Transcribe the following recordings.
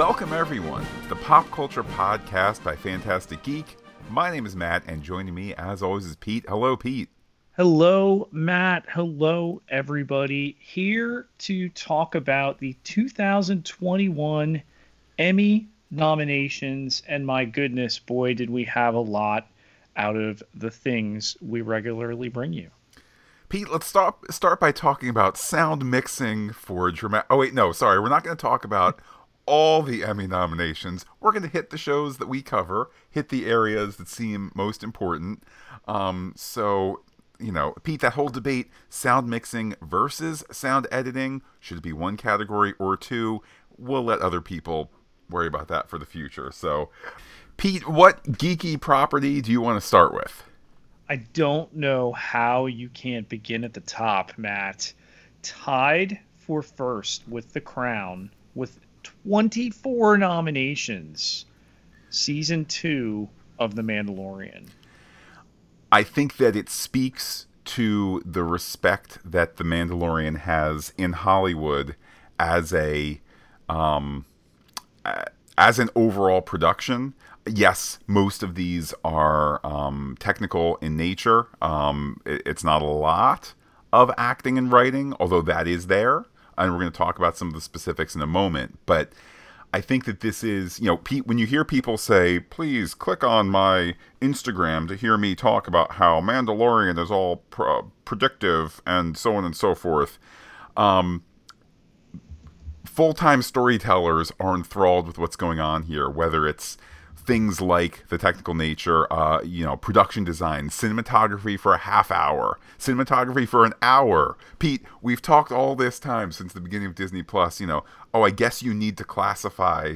Welcome, everyone, to the Pop Culture Podcast by Fantastic Geek. My name is Matt, and joining me, as always, is Pete. Hello, Pete. Hello, Matt. Hello, everybody. Here to talk about the 2021 Emmy nominations. And my goodness, boy, did we have a lot out of the things we regularly bring you. Pete, let's stop, start by talking about sound mixing for dramatic. Oh wait, no, sorry, we're not going to talk about all the Emmy nominations. We're going to hit the shows that we cover, hit the areas that seem most important. Um, so, you know, Pete, that whole debate: sound mixing versus sound editing. Should it be one category or two? We'll let other people worry about that for the future. So, Pete, what geeky property do you want to start with? I don't know how you can't begin at the top, Matt. Tied for first with The Crown with 24 nominations. Season 2 of The Mandalorian. I think that it speaks to the respect that The Mandalorian has in Hollywood as a um, as an overall production yes, most of these are um, technical in nature. Um, it, it's not a lot of acting and writing, although that is there. And we're going to talk about some of the specifics in a moment. But I think that this is, you know, Pete, when you hear people say, please click on my Instagram to hear me talk about how Mandalorian is all predictive and so on and so forth. Um, Full time storytellers are enthralled with what's going on here, whether it's things like the technical nature, uh, you know, production design, cinematography for a half hour, cinematography for an hour. Pete, we've talked all this time since the beginning of Disney Plus, you know, oh, I guess you need to classify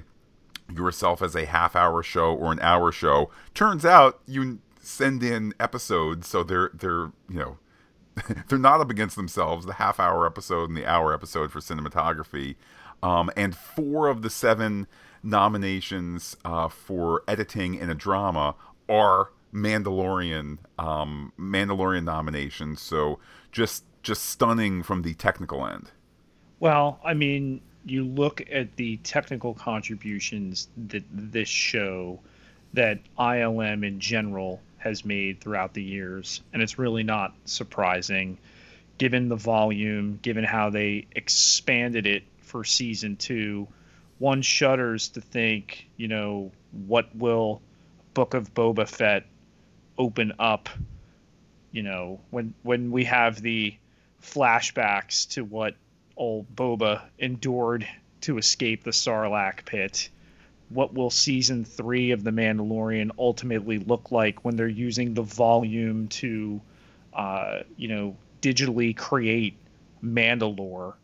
yourself as a half hour show or an hour show. Turns out you send in episodes, so they're they're, you know, they're not up against themselves, the half hour episode and the hour episode for cinematography. Um, and four of the seven nominations uh, for editing in a drama are Mandalorian um, Mandalorian nominations. So just just stunning from the technical end. Well, I mean, you look at the technical contributions that this show that ILM in general has made throughout the years, and it's really not surprising given the volume, given how they expanded it for season two one shudders to think, you know, what will Book of Boba Fett open up, you know, when when we have the flashbacks to what old Boba endured to escape the Sarlacc pit. What will season three of The Mandalorian ultimately look like when they're using the volume to, uh, you know, digitally create Mandalore?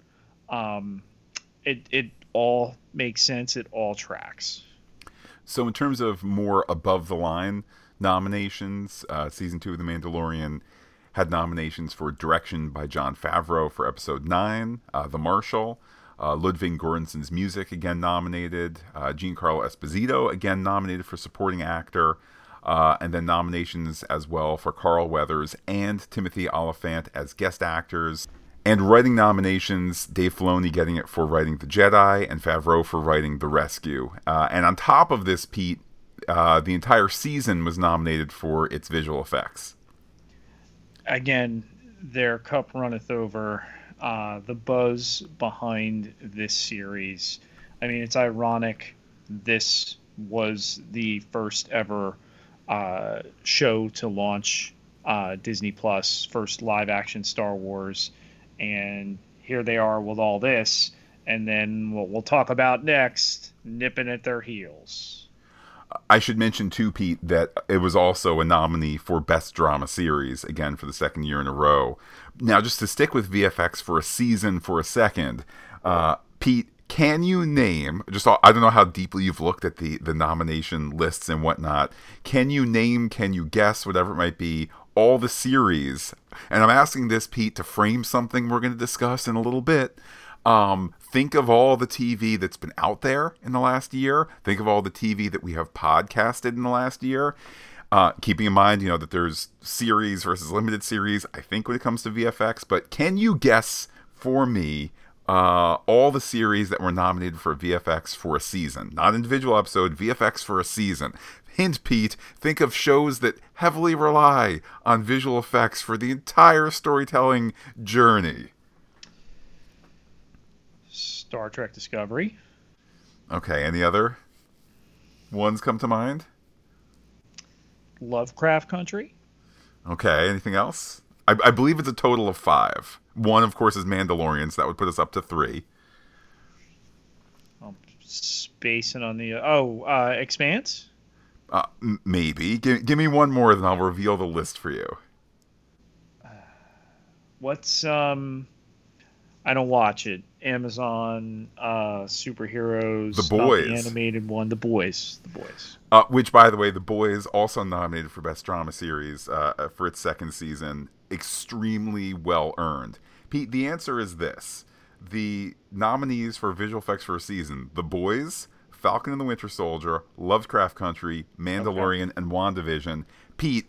Um, it, it all makes sense. It all tracks. So, in terms of more above the line nominations, uh, season two of The Mandalorian had nominations for direction by Jon Favreau for episode nine, uh, The Marshal. Uh, Ludwig Göransson's music again nominated. Uh, Giancarlo Esposito again nominated for supporting actor. Uh, and then nominations as well for Carl Weathers and Timothy Olyphant as guest actors. And writing nominations, Dave Filoni getting it for writing The Jedi, and Favreau for writing The Rescue. Uh, and on top of this, Pete, uh, the entire season was nominated for its visual effects. Again, their cup runneth over. Uh, the buzz behind this series. I mean, it's ironic. This was the first ever uh, show to launch uh, Disney Plus, first live action Star Wars and here they are with all this, and then what we'll talk about next, nipping at their heels. I should mention too, Pete, that it was also a nominee for Best Drama Series again for the second year in a row. Now, just to stick with VFX for a season for a second, uh, Pete, can you name just I don't know how deeply you've looked at the the nomination lists and whatnot. Can you name? Can you guess? Whatever it might be all the series, and I'm asking this, Pete, to frame something we're going to discuss in a little bit. Um, think of all the TV that's been out there in the last year. Think of all the TV that we have podcasted in the last year. Uh, keeping in mind, you know, that there's series versus limited series, I think, when it comes to VFX. But can you guess for me uh, all the series that were nominated for VFX for a season, not individual episode, VFX for a season. Hint, Pete, think of shows that heavily rely on visual effects for the entire storytelling journey. Star Trek Discovery. Okay, any other ones come to mind? Lovecraft Country. Okay, anything else? I, I believe it's a total of five. One, of course, is Mandalorian, so that would put us up to three. I'm spacing on the oh, uh, Expanse. Uh, m- maybe. Give, give me one more, then I'll reveal the list for you. What's um? I don't watch it. Amazon uh superheroes. The Boys. animated one. The boys. The boys. Uh, which, by the way, The Boys also nominated for Best Drama Series uh, for its second season. Extremely well earned. Pete, the answer is this: the nominees for visual effects for a season: The Boys, Falcon and the Winter Soldier, Lovecraft Country, Mandalorian, and WandaVision. Pete,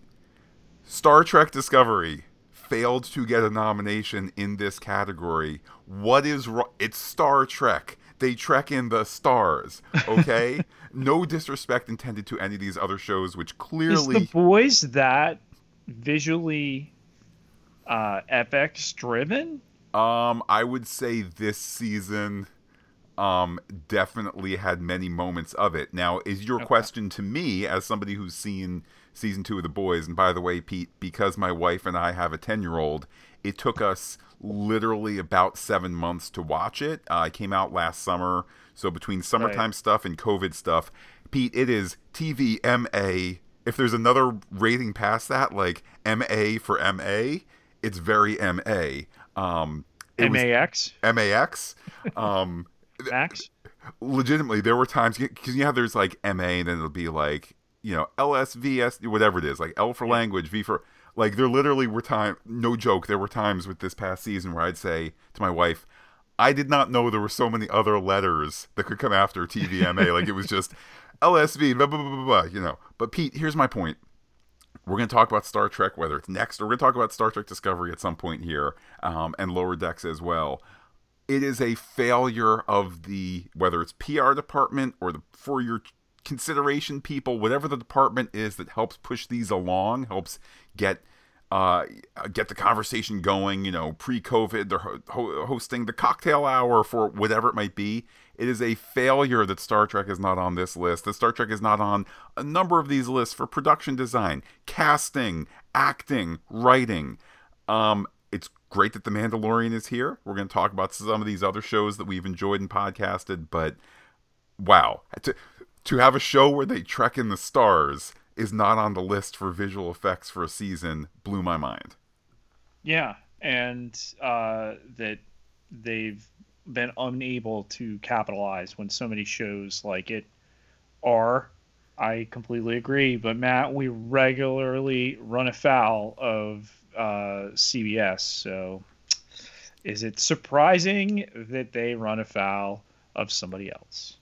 Star Trek Discovery failed to get a nomination in this category. What is wrong? It's Star Trek. They trek in the stars, okay? no disrespect intended to any of these other shows, which clearly. Is the boys that visually uh FX driven? Um, I would say this season um definitely had many moments of it. Now, is your Okay. question to me as somebody who's seen season 2 of The Boys and by the way, Pete, because my wife and I have a 10-year-old, it took us literally about 7 months to watch it. Uh, it came out last summer, so between summertime stuff and COVID stuff, Pete, it is TVMA. If there's another rating past that like MA for MA, it's very MA. Um was- MAX MAX. Um, Max. legitimately, there were times because you have there's like MA, and then it'll be like you know LSVS, whatever it is, like L for language, V for like. There literally were time, no joke. There were times with this past season where I'd say to my wife, "I did not know there were so many other letters that could come after TVMA. like it was just LSV, blah blah blah blah. blah you know." But Pete, here's my point. We're going to talk about Star Trek, whether it's next, or we're going to talk about Star Trek Discovery at some point here, um, and Lower Decks as well it is a failure of the whether it's PR department or the for your consideration people, whatever the department is that helps push these along, helps get uh, get the conversation going. You know, pre-COVID, they're ho- ho- hosting the cocktail hour for whatever it might be. It is a failure that Star Trek is not on this list. That Star Trek is not on a number of these lists for production design, casting, acting, writing. Um, it's great that The Mandalorian is here. We're going to talk about some of these other shows that we've enjoyed and podcasted, but wow. To, to have a show where they trek in the stars is not on the list for visual effects for a season blew my mind. Yeah, and uh, that they've been unable to capitalize when so many shows like it are. I completely agree, but Matt, we regularly run afoul of uh, CBS. So, is it surprising that they run afoul of somebody else?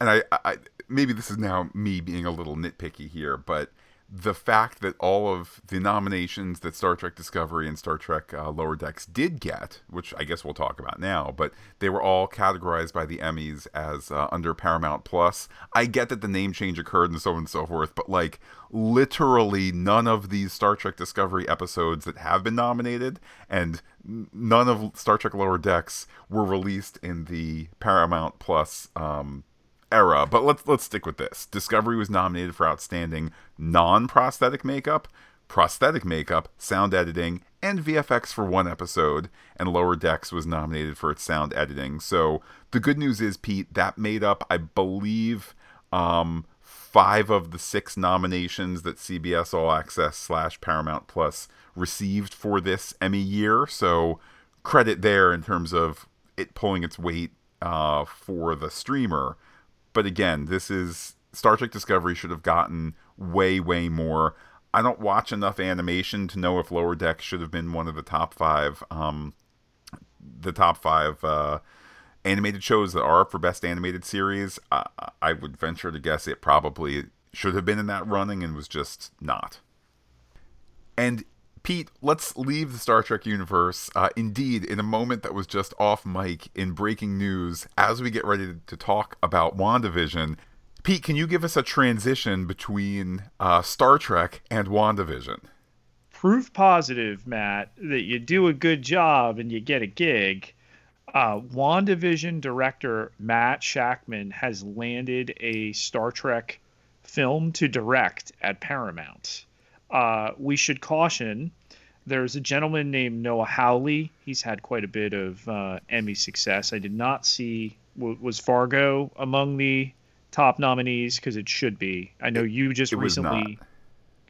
and I, I maybe this is now me being a little nitpicky here, but the fact that all of the nominations that Star Trek Discovery and Star Trek uh, Lower Decks did get, which I guess we'll talk about now, but they were all categorized by the Emmys as uh, under Paramount Plus. I get that the name change occurred and so on and so forth, but like literally none of these Star Trek Discovery episodes that have been nominated and none of Star Trek Lower Decks were released in the Paramount Plus um, era, but let's let's stick with this. Discovery was nominated for outstanding non-prosthetic makeup, prosthetic makeup, sound editing, and VFX for one episode, and Lower Decks was nominated for its sound editing. So the good news is, Pete, that made up, I believe, um, five of the six nominations that CBS All Access slash Paramount Plus received for this Emmy year. So credit there in terms of it pulling its weight uh, for the streamer. But again, this is Star Trek Discovery should have gotten way, way more. I don't watch enough animation to know if Lower Deck should have been one of the top five, um, the top five uh, animated shows that are for best animated series. I, I would venture to guess it probably should have been in that running and was just not. And Pete, let's leave the Star Trek universe. Uh, indeed, in a moment that was just off mic in breaking news, as we get ready to talk about WandaVision, Pete, can you give us a transition between uh, Star Trek and WandaVision? Proof positive, Matt, that you do a good job and you get a gig. Uh, WandaVision director Matt Shakman has landed a Star Trek film to direct at Paramount. Uh, we should caution there's a gentleman named Noah Hawley. He's had quite a bit of uh, Emmy success. I did not see was Fargo among the top nominees because it should be. I know you just it recently. Was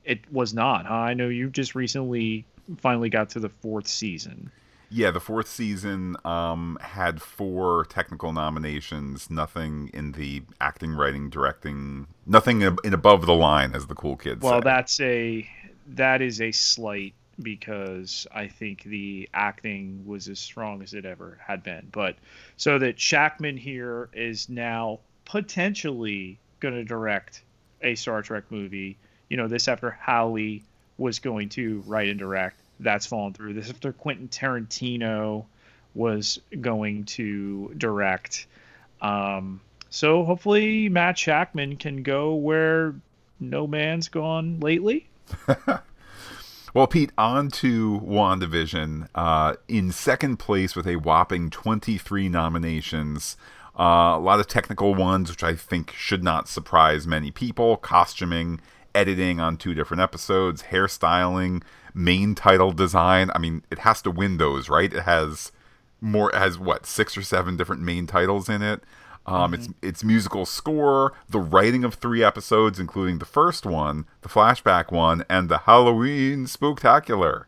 it was not. Huh? I know you just recently finally got to the fourth season. Yeah, the fourth season um, had four technical nominations. Nothing in the acting, writing, directing. Nothing in, above the line, as the cool kids. Well, say. that's a that is a slight because I think the acting was as strong as it ever had been. But so that Shakman here is now potentially going to direct a Star Trek movie. You know, this after Hawley was going to write and direct that's fallen through. This after Quentin Tarantino was going to direct. Um, so hopefully Matt Shakman can go where no man's gone lately. well, Pete, on to WandaVision. Uh, in second place with a whopping 23 nominations. Uh, a lot of technical ones, which I think should not surprise many people. Costuming, editing on two different episodes, hairstyling, main title design. I mean, it has to win those, right? It has more it has what six or seven different main titles in it. Um, mm-hmm. It's it's musical score, the writing of three episodes, including the first one, the flashback one, and the Halloween Spooktacular.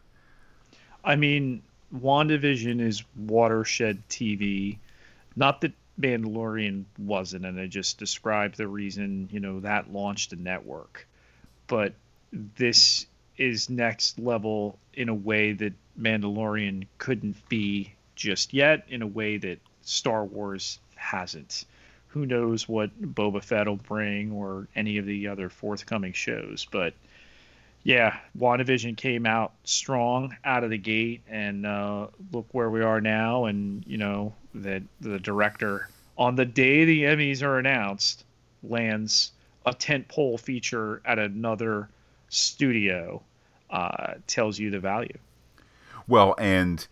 I mean, WandaVision is watershed TV. Not that Mandalorian wasn't, and I just described the reason you know that launched a network. But this is next level in a way that Mandalorian couldn't be just yet, in a way that Star Wars hasn't. Who knows what Boba Fett will bring or any of the other forthcoming shows, but yeah, WandaVision came out strong out of the gate, and uh, look where we are now. And you know that the director, on the day the Emmys are announced, lands a tentpole feature at another studio uh, tells you the value. Well, and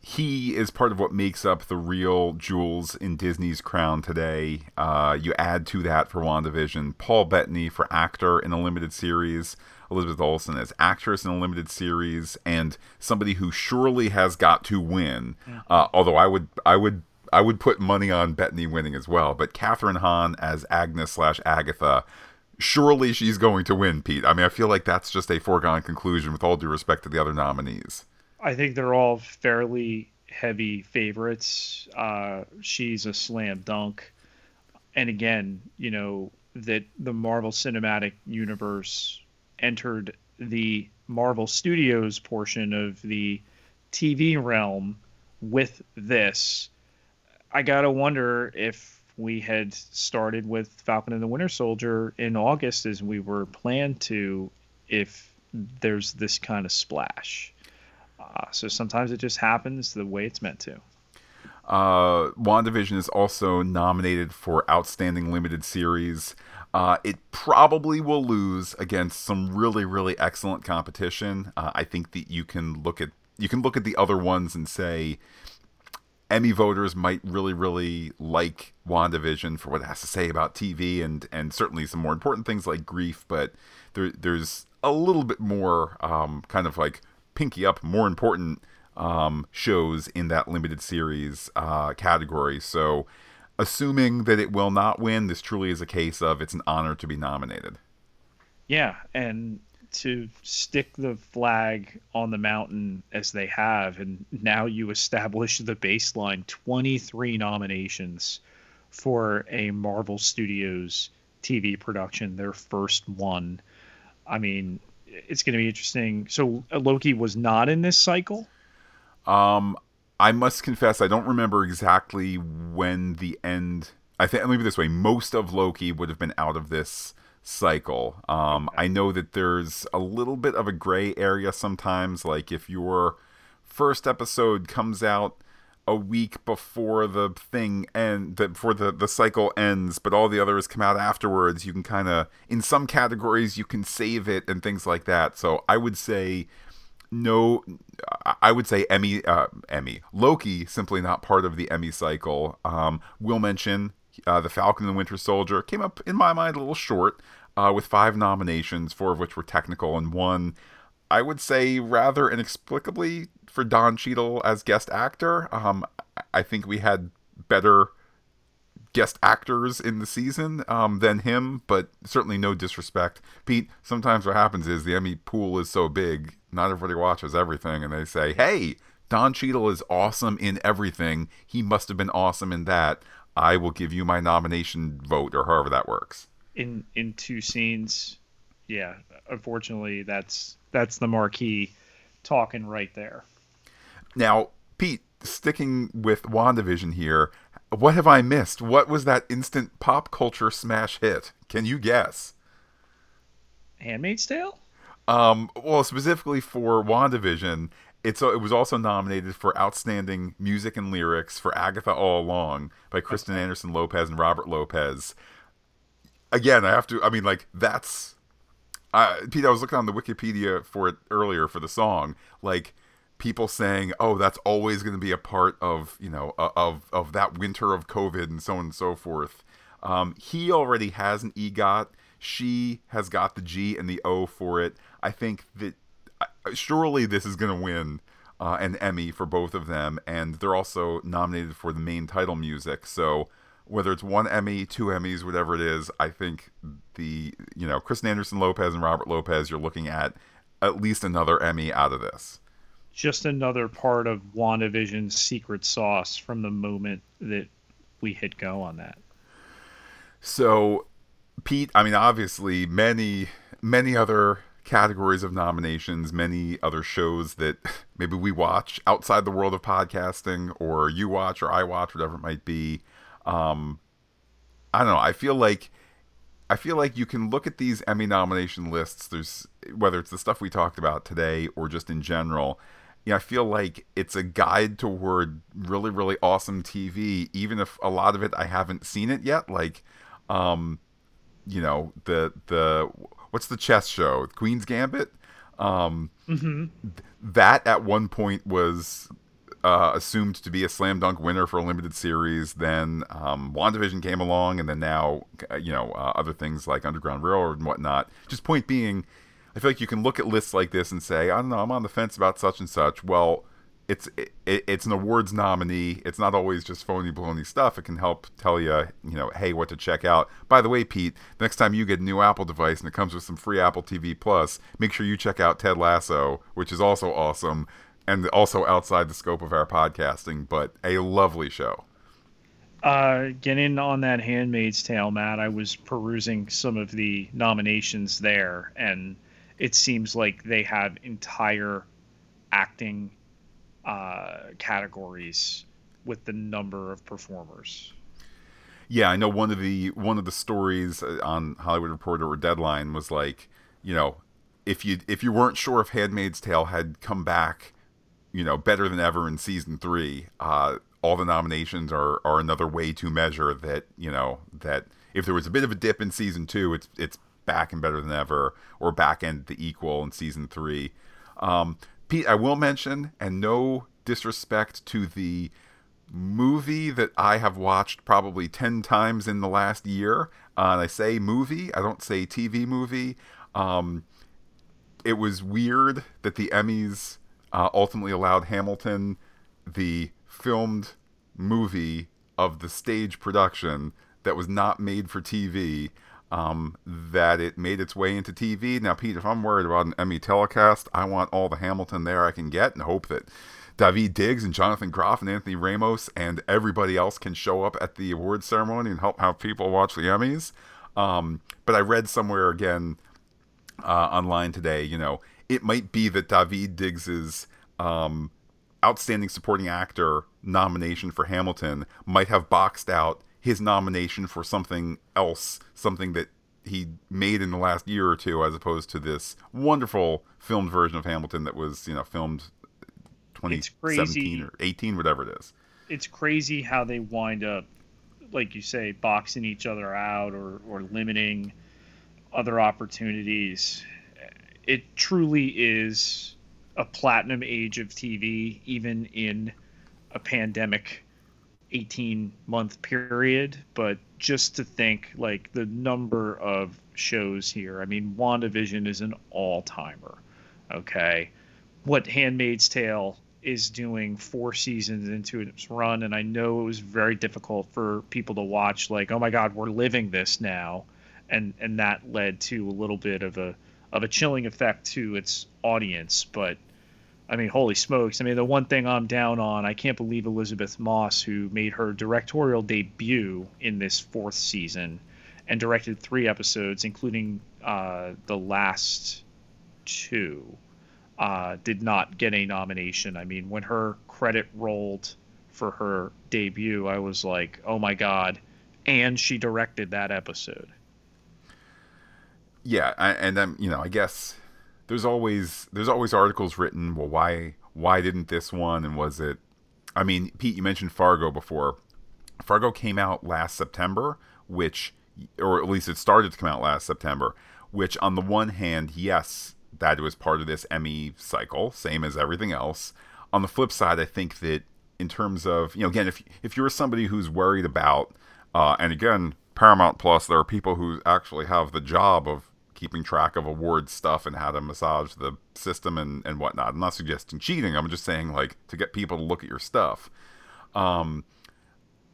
he is part of what makes up the real jewels in Disney's crown today. Uh, you add to that for WandaVision Paul Bettany for actor in a limited series, Elizabeth Olsen as actress in a limited series, and somebody who surely has got to win. Yeah. Uh, although I would, I would. I would put money on Bettany winning as well, but Kathryn Hahn as Agnes slash Agatha surely she's going to win, Pete. I mean, I feel like that's just a foregone conclusion with all due respect to the other nominees. I think they're all fairly heavy favorites. Uh, she's a slam dunk. And again, you know, that the Marvel Cinematic Universe entered the Marvel Studios portion of the TV realm with this. I got to wonder if we had started with Falcon and the Winter Soldier in August as we were planned to if there's this kind of splash. Uh, so sometimes it just happens the way it's meant to. Uh, WandaVision is also nominated for Outstanding Limited Series. Uh, it probably will lose against some really, really excellent competition. Uh, I think that you can look at you can look at the other ones and say Emmy voters might really, really like WandaVision for what it has to say about TV and and certainly some more important things like grief, but there, there's a little bit more um, kind of like pinky up, more important um, shows in that limited series uh, category. So, assuming that it will not win, this truly is a case of it's an honor to be nominated. Yeah, and to stick the flag on the mountain as they have, and now you establish the baseline 23 nominations for a Marvel Studios TV production, their first one. I mean, it's going to be interesting. So uh, Loki was not in this cycle. Um, I must confess, I don't remember exactly when the end. I think let me be this way: most of Loki would have been out of this cycle. Um, I know that there's a little bit of a gray area sometimes, like if your first episode comes out a week before the thing and before the the cycle ends but all the others come out afterwards you can kind of in some categories you can save it and things like that. So i would say no i would say emmy uh, emmy loki simply not part of the emmy cycle. Um, we'll mention uh, the falcon and the winter soldier came up in my mind a little short uh, with five nominations four of which were technical and one i would say rather inexplicably for Don Cheadle as guest actor. Um, I think we had better guest actors in the season um, than him, but certainly no disrespect. Pete, sometimes what happens is the Emmy pool is so big, not everybody watches everything, and they say, hey, Don Cheadle is awesome in everything. He must have been awesome in that. I will give you my nomination vote, or however that works. In in two scenes, yeah. Unfortunately, that's that's the marquee talking right there. Now, Pete, sticking with WandaVision here, what have I missed? What was that instant pop culture smash hit? Can you guess? Handmaid's Tale? Um, well, specifically for WandaVision, it's it was also nominated for outstanding music and lyrics for Agatha All Along by Kristen Anderson Lopez and Robert Lopez. Again, I have to. I mean, like that's. Uh, Pete, I was looking on the Wikipedia for it earlier for the song. Like people saying, "Oh, that's always going to be a part of you know of of that winter of COVID and so on and so forth." Um, he already has an EGOT. She has got the G and the O for it. I think that surely this is going to win uh, an Emmy for both of them, and they're also nominated for the main title music. So whether it's one Emmy, two Emmys, whatever it is, I think the you know Kristen Anderson Lopez and Robert Lopez, you're looking at at least another Emmy out of this just another part of WandaVision's secret sauce from the moment that we hit go on that. So, Pete, I mean, obviously, many, many other categories of nominations, many other shows that maybe we watch outside the world of podcasting, or you watch, or I watch, whatever it might be. Um, I don't know. I feel like. I feel like you can look at these Emmy nomination lists. There's whether it's the stuff we talked about today or just in general, you know, I feel like it's a guide toward really, really awesome TV, even if a lot of it I haven't seen it yet. Like, um, you know, the the what's the chess show, Queen's Gambit. Um, mm-hmm. That at one point was uh, assumed to be a slam dunk winner for a limited series. Then um, WandaVision came along, and then now, uh, you know, uh, other things like Underground Railroad and whatnot. Just point being, I feel like you can look at lists like this and say, I don't know, I'm on the fence about such and such. Well, it's it, it's an awards nominee. It's not always just phony baloney stuff. It can help tell you, you know, hey, what to check out. By the way, Pete, the next time you get a new Apple device and it comes with some free Apple TV Plus, make sure you check out Ted Lasso, which is also awesome and also outside the scope of our podcasting, but a lovely show. Uh, getting on that Handmaid's Tale, Matt, I was perusing some of the nominations there, and it seems like they have entire acting uh, categories with the number of performers. Yeah, I know one of the one of the stories uh, on Hollywood Reporter or Deadline was like, you know, if you if you weren't sure if Handmaid's Tale had come back, you know, better than ever in season three, uh, all the nominations are are another way to measure that you know that if there was a bit of a dip in season two, it's it's back and better than ever, or back end the equal in season three. Um, Pete, I will mention, and no disrespect to the movie that I have watched probably 10 times in the last year. Uh, and I say movie, I don't say TV movie. Um, it was weird that the Emmys uh, ultimately allowed Hamilton, the filmed movie of the stage production that was not made for TV, um, that it made its way into TV. Now, Pete, if I'm worried about an Emmy telecast, I want all the Hamilton there I can get and hope that David Diggs and Jonathan Groff and Anthony Ramos and everybody else can show up at the awards ceremony and help have people watch the Emmys. Um, but I read somewhere again uh, online today, you know, it might be that David Diggs's um, outstanding supporting actor nomination for Hamilton might have boxed out his nomination for something else, something that he made in the last year or two, as opposed to this wonderful filmed version of Hamilton that was you know filmed 2017 or 18, whatever it is. It's crazy how they wind up, like you say, boxing each other out or or limiting other opportunities. It truly is a platinum age of TV, even in a pandemic 18 month period. But just to think, like, the number of shows here, I mean, WandaVision is an all timer. Okay. What Handmaid's Tale is doing four seasons into its run, and I know it was very difficult for people to watch, like, oh my God, we're living this now. And, and that led to a little bit of a of a chilling effect to its audience. But I mean, holy smokes! I mean, the one thing I'm down on, I can't believe Elisabeth Moss, who made her directorial debut in this fourth season, and directed three episodes, including uh, the last two, uh, did not get a nomination. I mean, when her credit rolled for her debut, I was like, oh my god! And she directed that episode yeah, I, and then you know, I guess there's always there's always articles written. Well, why why didn't this one? And was it? I mean, Pete, you mentioned Fargo before. Fargo came out last September, which, or at least it started to come out last September. Which, on the one hand, yes, that was part of this Emmy cycle, same as everything else. On the flip side, I think that in terms of you know, again, if if you're somebody who's worried about, uh, and again, Paramount Plus, there are people who actually have the job of keeping track of award stuff and how to massage the system and, and whatnot. I'm not suggesting cheating. I'm just saying like to get people to look at your stuff. Um,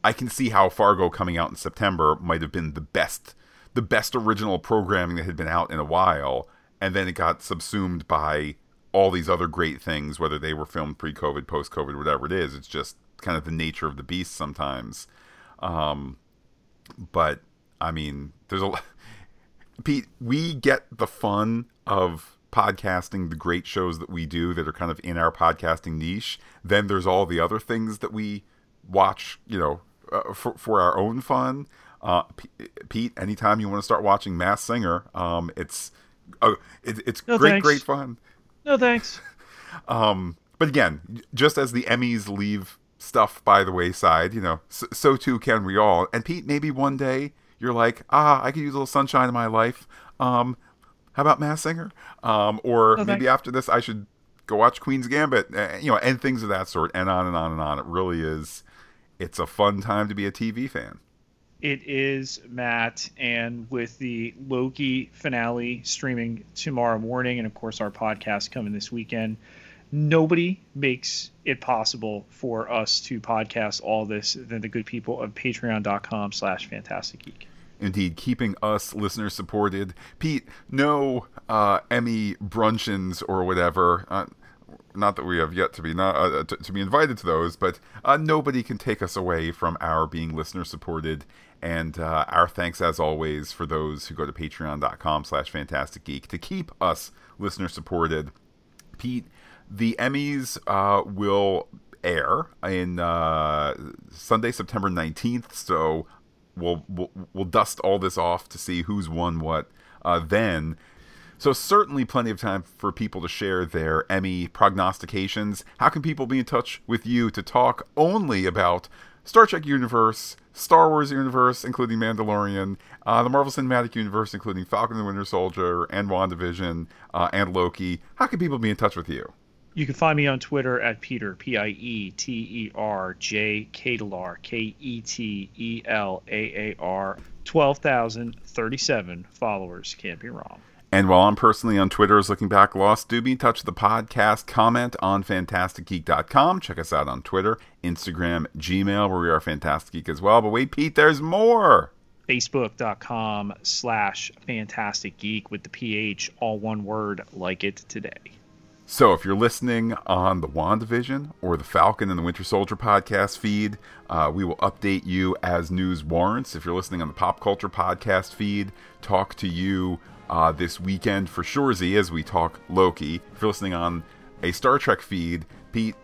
I can see how Fargo coming out in September might have been the best, the best original programming that had been out in a while, and then it got subsumed by all these other great things, whether they were filmed pre-COVID, post-COVID, whatever it is. It's just kind of the nature of the beast sometimes. Um, but I mean, there's a Pete, we get the fun of podcasting, the great shows that we do that are kind of in our podcasting niche. Then there's all the other things that we watch, you know, uh, for, for our own fun. Uh, P- Pete, anytime you want to start watching Masked Singer, um, it's uh, it, it's no, great, thanks. great fun. No thanks. um, but again, just as the Emmys leave stuff by the wayside, you know, so, so too can we all. And Pete, maybe one day you're like, ah, I could use a little sunshine in my life. Um, how about Masked Singer? Um, or oh, maybe after this, I should go watch Queen's Gambit. Uh, you know, and things of that sort, and on and on and on. It really is. It's a fun time to be a TV fan. It is Matt, and with the Loki finale streaming tomorrow morning, and of course our podcast coming this weekend, nobody makes it possible for us to podcast all this than the good people of patreon.com slash fantastic geek indeed keeping us listeners supported. Pete, no uh, Emmy bruncheons or whatever. Uh, not that we have yet to be not uh, to, to, be invited to those, but uh, nobody can take us away from our being listener supported. And uh, our thanks, as always, for those who go to Patreon.com/slash Fantastic Geek to keep us listener supported. Pete, the Emmys uh, will air in Sunday, September nineteenth. So we'll, we'll, we'll dust all this off to see who's won what uh, then. So certainly plenty of time for people to share their Emmy prognostications. How can people be in touch with you to talk only about Star Trek universe, Star Wars universe, including Mandalorian, uh, the Marvel Cinematic Universe, including Falcon and the Winter Soldier, and WandaVision, uh, and Loki? How can people be in touch with you? You can find me on Twitter at Peter P I E T E R J Ketelaar K E T E L A A R. Twelve thousand thirty-seven followers. Can't be wrong. And while I'm personally on Twitter as Looking Back Lost, do be in touch with the podcast. Comment on fantasticgeek.com. Check us out on Twitter, Instagram, Gmail, where we are Fantastic Geek as well. But wait, Pete, there's more. Facebook.com slash Fantastic Geek with the PH, all one word, like it today. So, if you're listening on the WandaVision or the Falcon and the Winter Soldier podcast feed, uh, we will update you as news warrants. If you're listening on the Pop Culture podcast feed, talk to you uh, this weekend for Shorzy as we talk Loki. If you're listening on a Star Trek feed, Pete,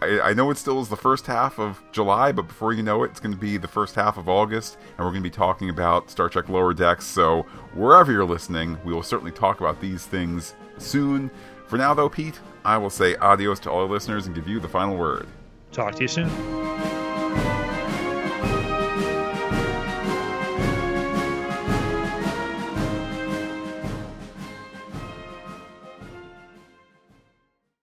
I, I know it still is the first half of July, but before you know it, it's going to be the first half of August, and we're going to be talking about Star Trek Lower Decks. So, wherever you're listening, we will certainly talk about these things soon. For now, though, Pete, I will say adios to all listeners and give you the final word. Talk to you soon.